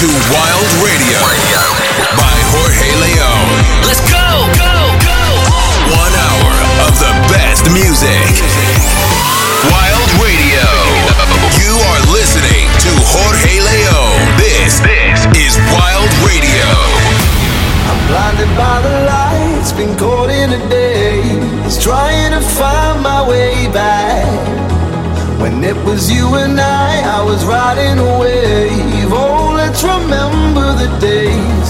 to Wild Radio by Jorge Leon. Let's go, go, go! One hour of the best music. Wild Radio. You are listening to Jorge Leon. This, this is Wild Radio. I'm blinded by the lights, been caught in a daze, trying to find my way back. When it was you and I, I was riding a wave. Oh, let's remember the days.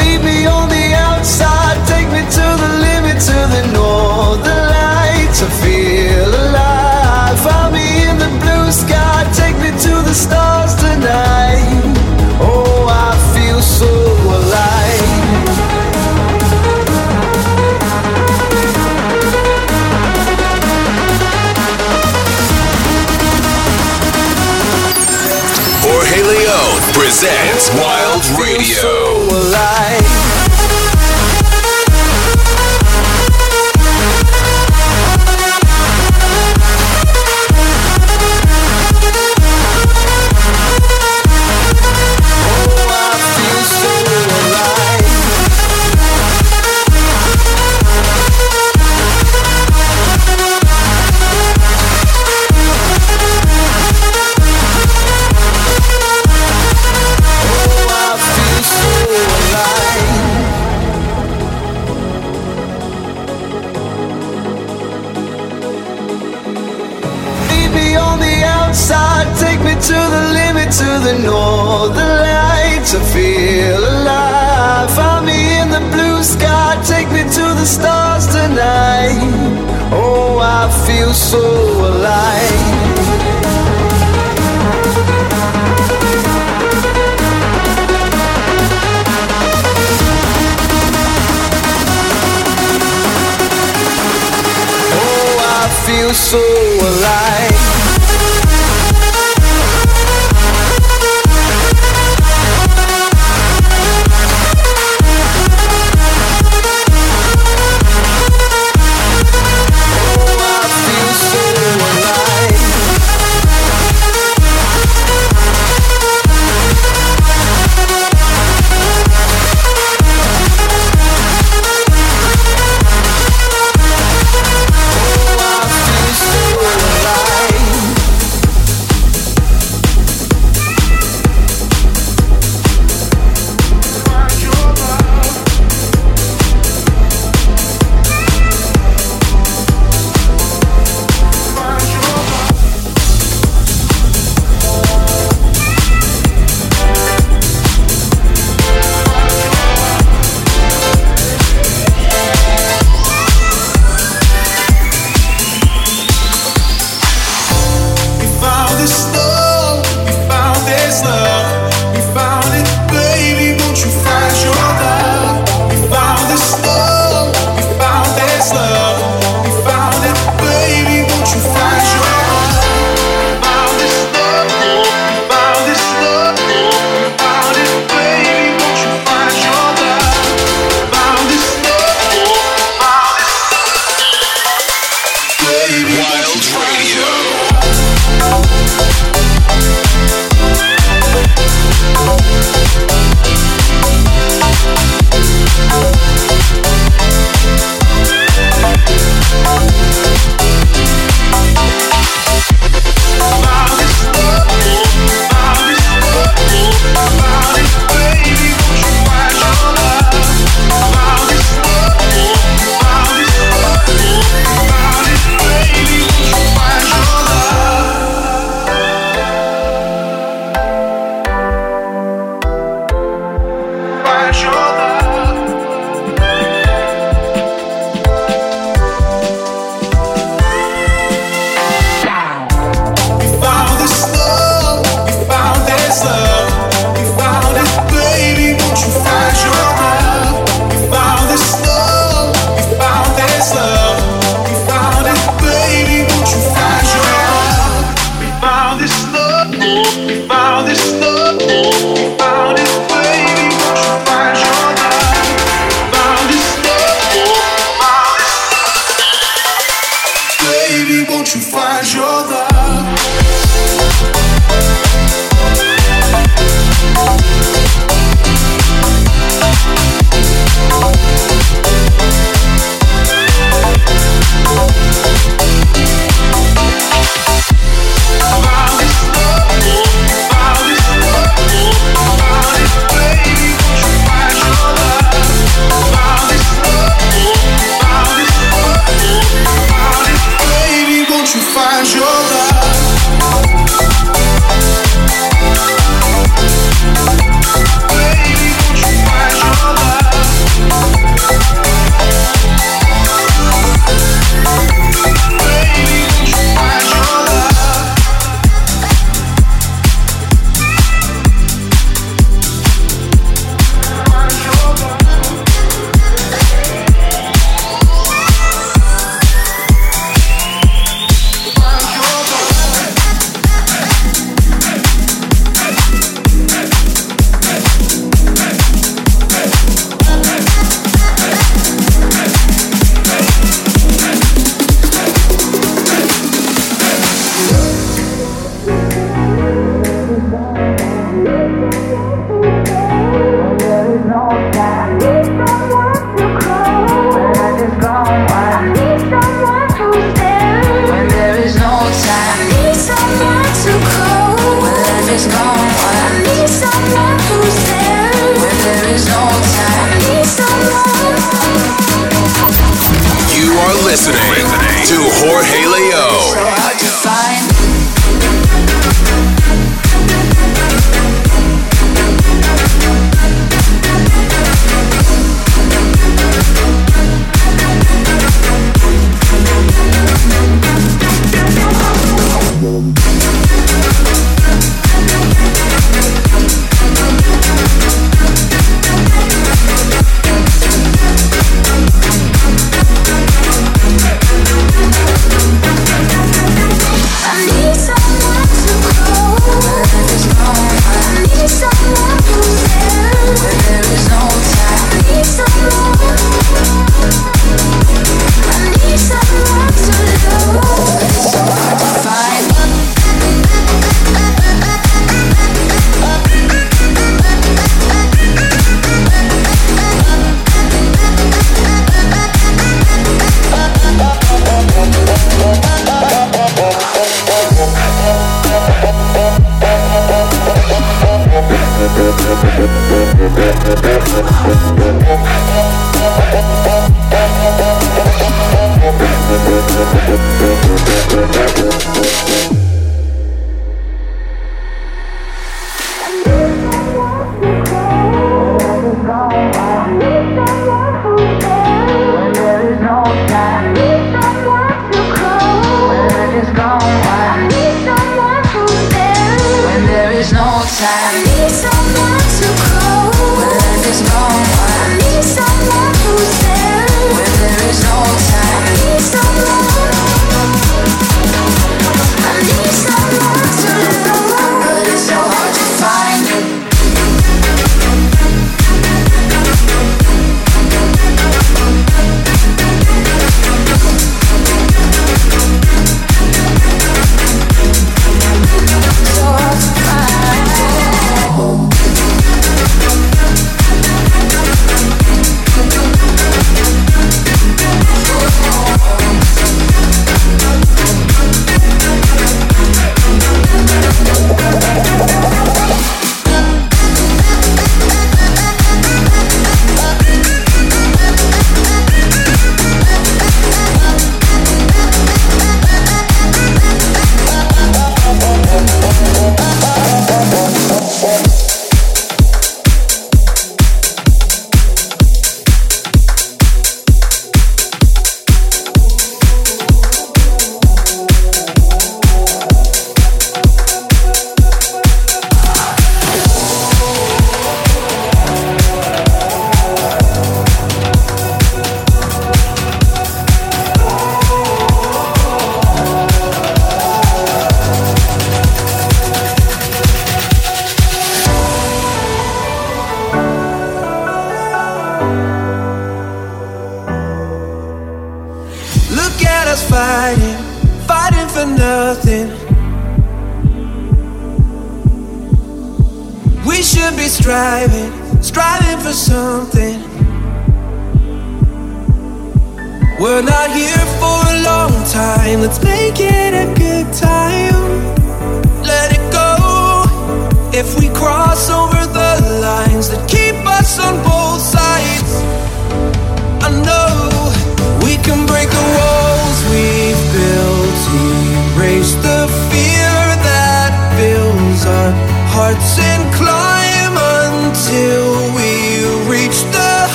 Meet me on the outside, take me to the limit, to the northern lights. I feel alive. Find me in the blue sky, take me to the stars tonight. Presents Wild Radio. so alive. To the limit, to the northern lights. I feel alive. Find me in the blue sky, take me to the stars tonight. Oh, I feel so alive.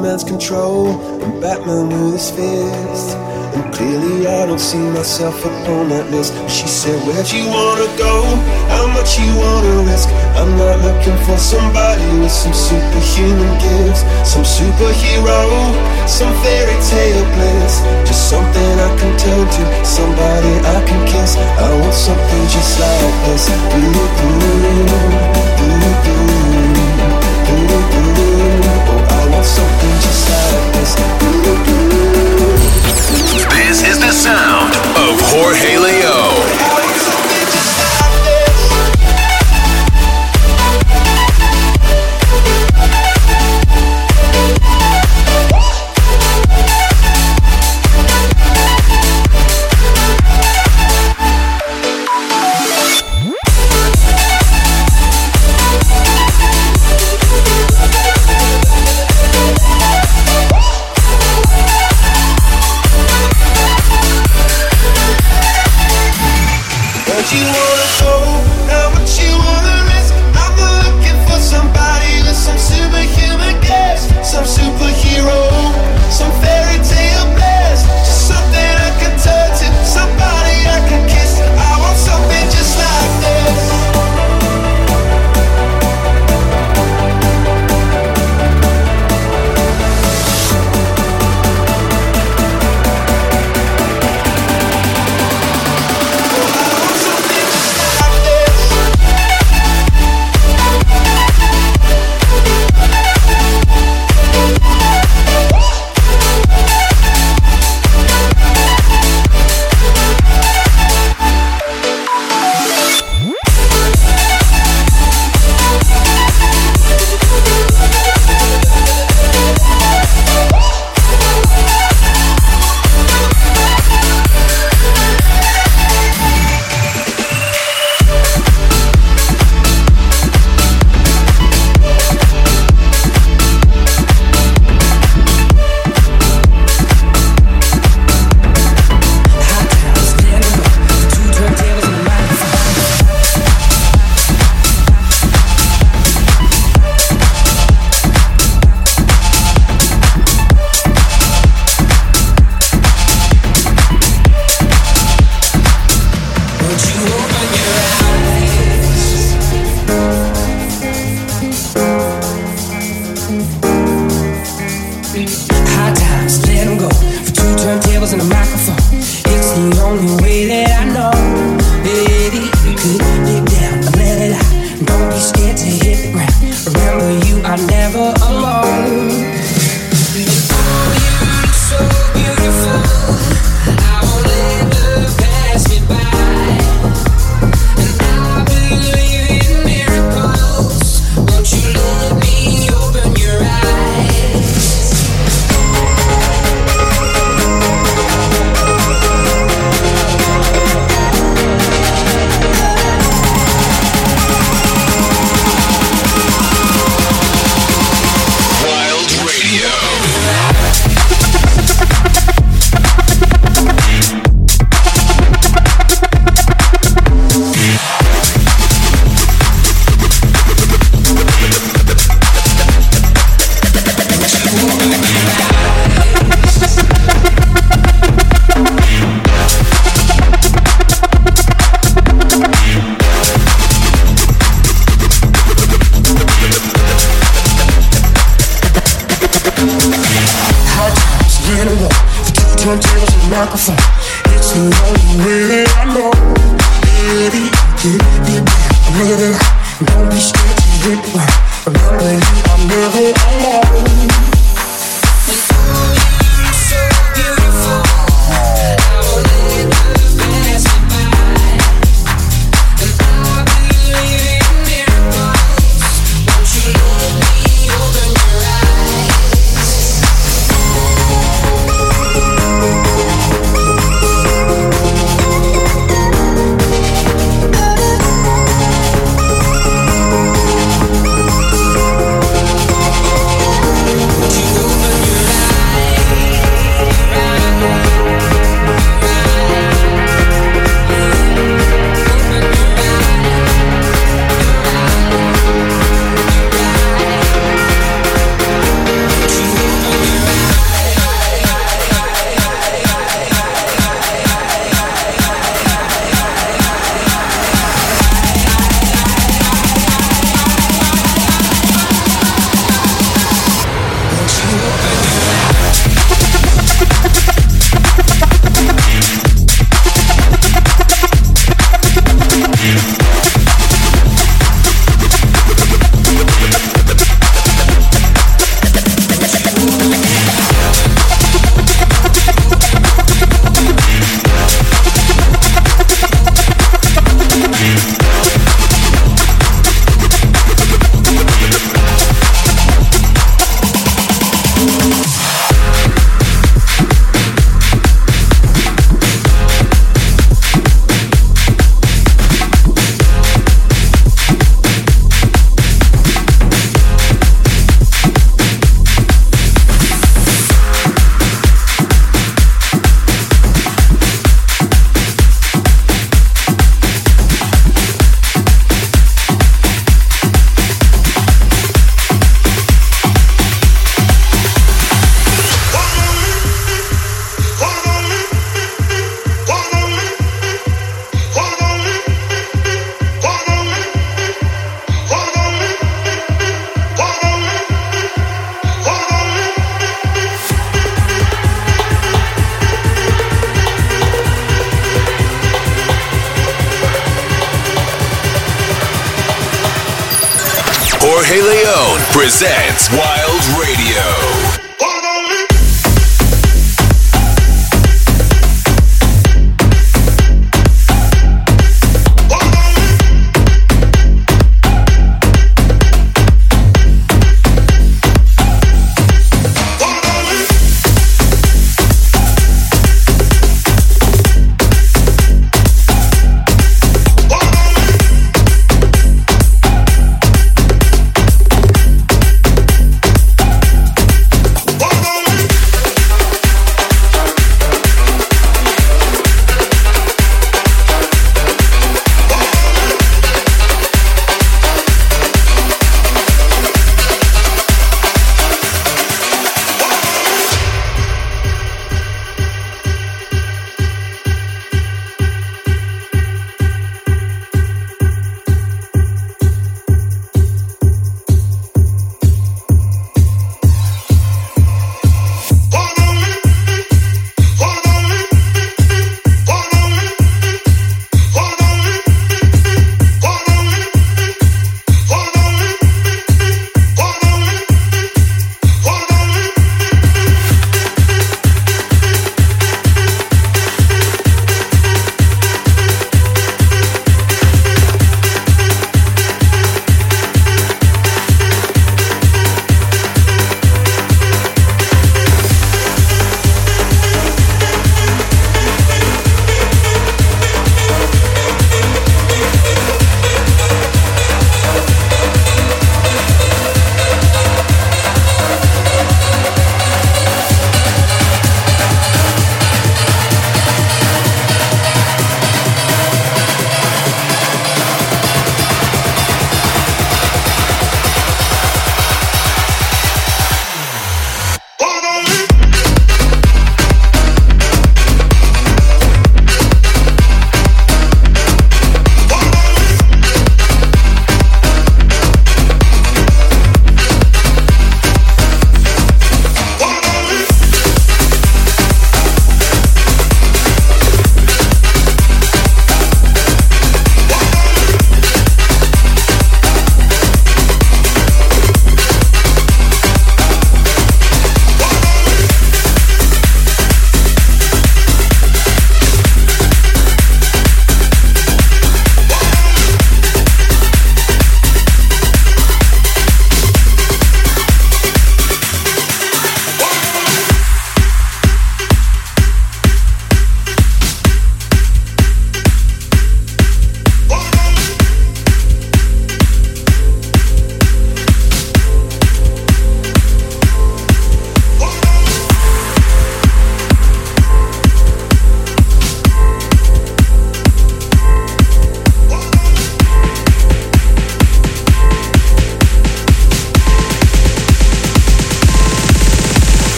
Spider-Man's control, and Batman with his fist. And clearly I don't see myself upon that list. She said, Where'd you wanna go? How much you wanna risk? I'm not looking for somebody with some superhuman gifts, some superhero, some fairy tale bliss. Just something I can turn to, somebody I can kiss. I want something just like this. This. Is the sound of Jorge Leo.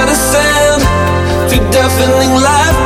understand deafening life.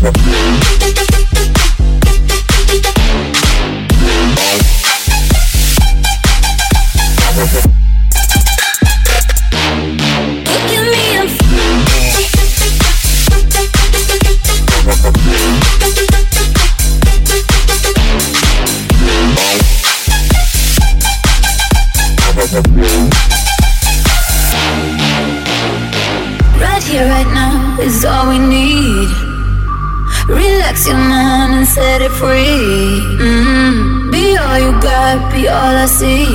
Música see.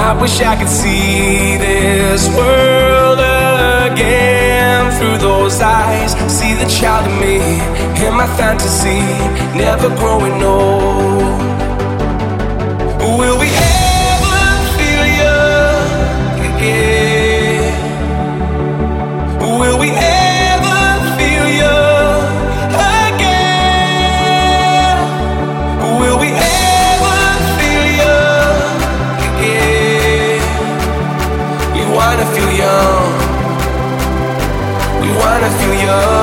I wish I could see this world again through those eyes. See the child in me in my fantasy, never growing old. New York.